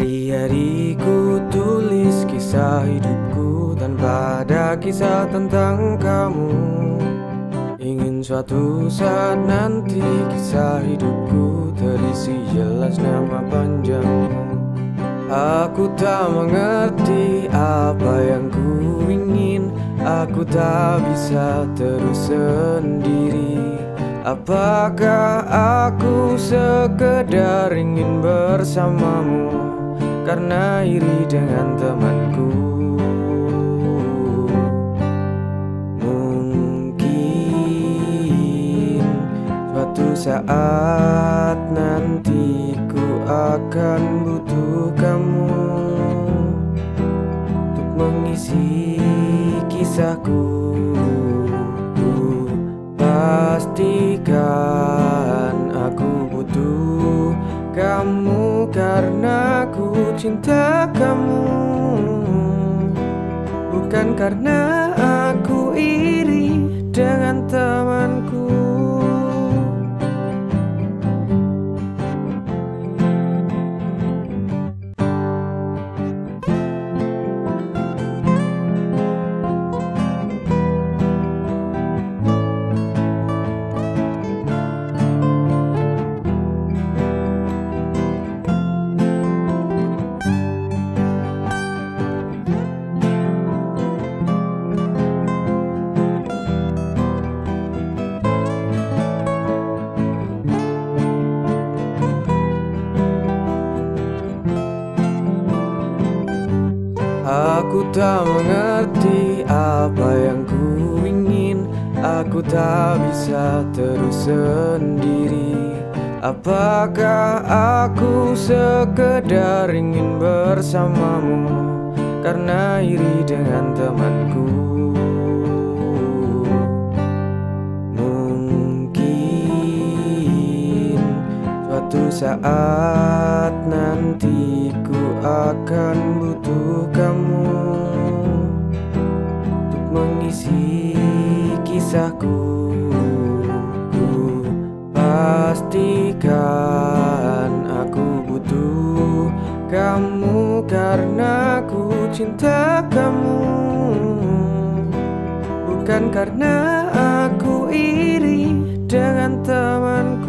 Hari-hari tulis kisah hidupku Tanpa ada kisah tentang kamu. Ingin suatu saat nanti kisah hidupku Terisi jelas nama panjangmu. Aku tak mengerti apa yang ku ingin. Aku tak bisa terus sendiri. Apakah aku sekedar ingin bersamamu? Karena iri dengan temanku. Mungkin Suatu saat nanti ku akan butuh kamu Untuk mengisi kisahku. Pastikan cinta kamu. Bukan karena aku iri Aku tak mengerti apa yang ku ingin. Aku tak bisa terus sendiri. Apakah aku sekedar ingin bersamamu Karena iri dengan temanku? Mungkin Suatu saat nanti akan butuh kamu Untuk mengisi kisahku. Ku pastikan aku butuh kamu Karena ku cinta kamu. Bukan karena aku iri dengan temanku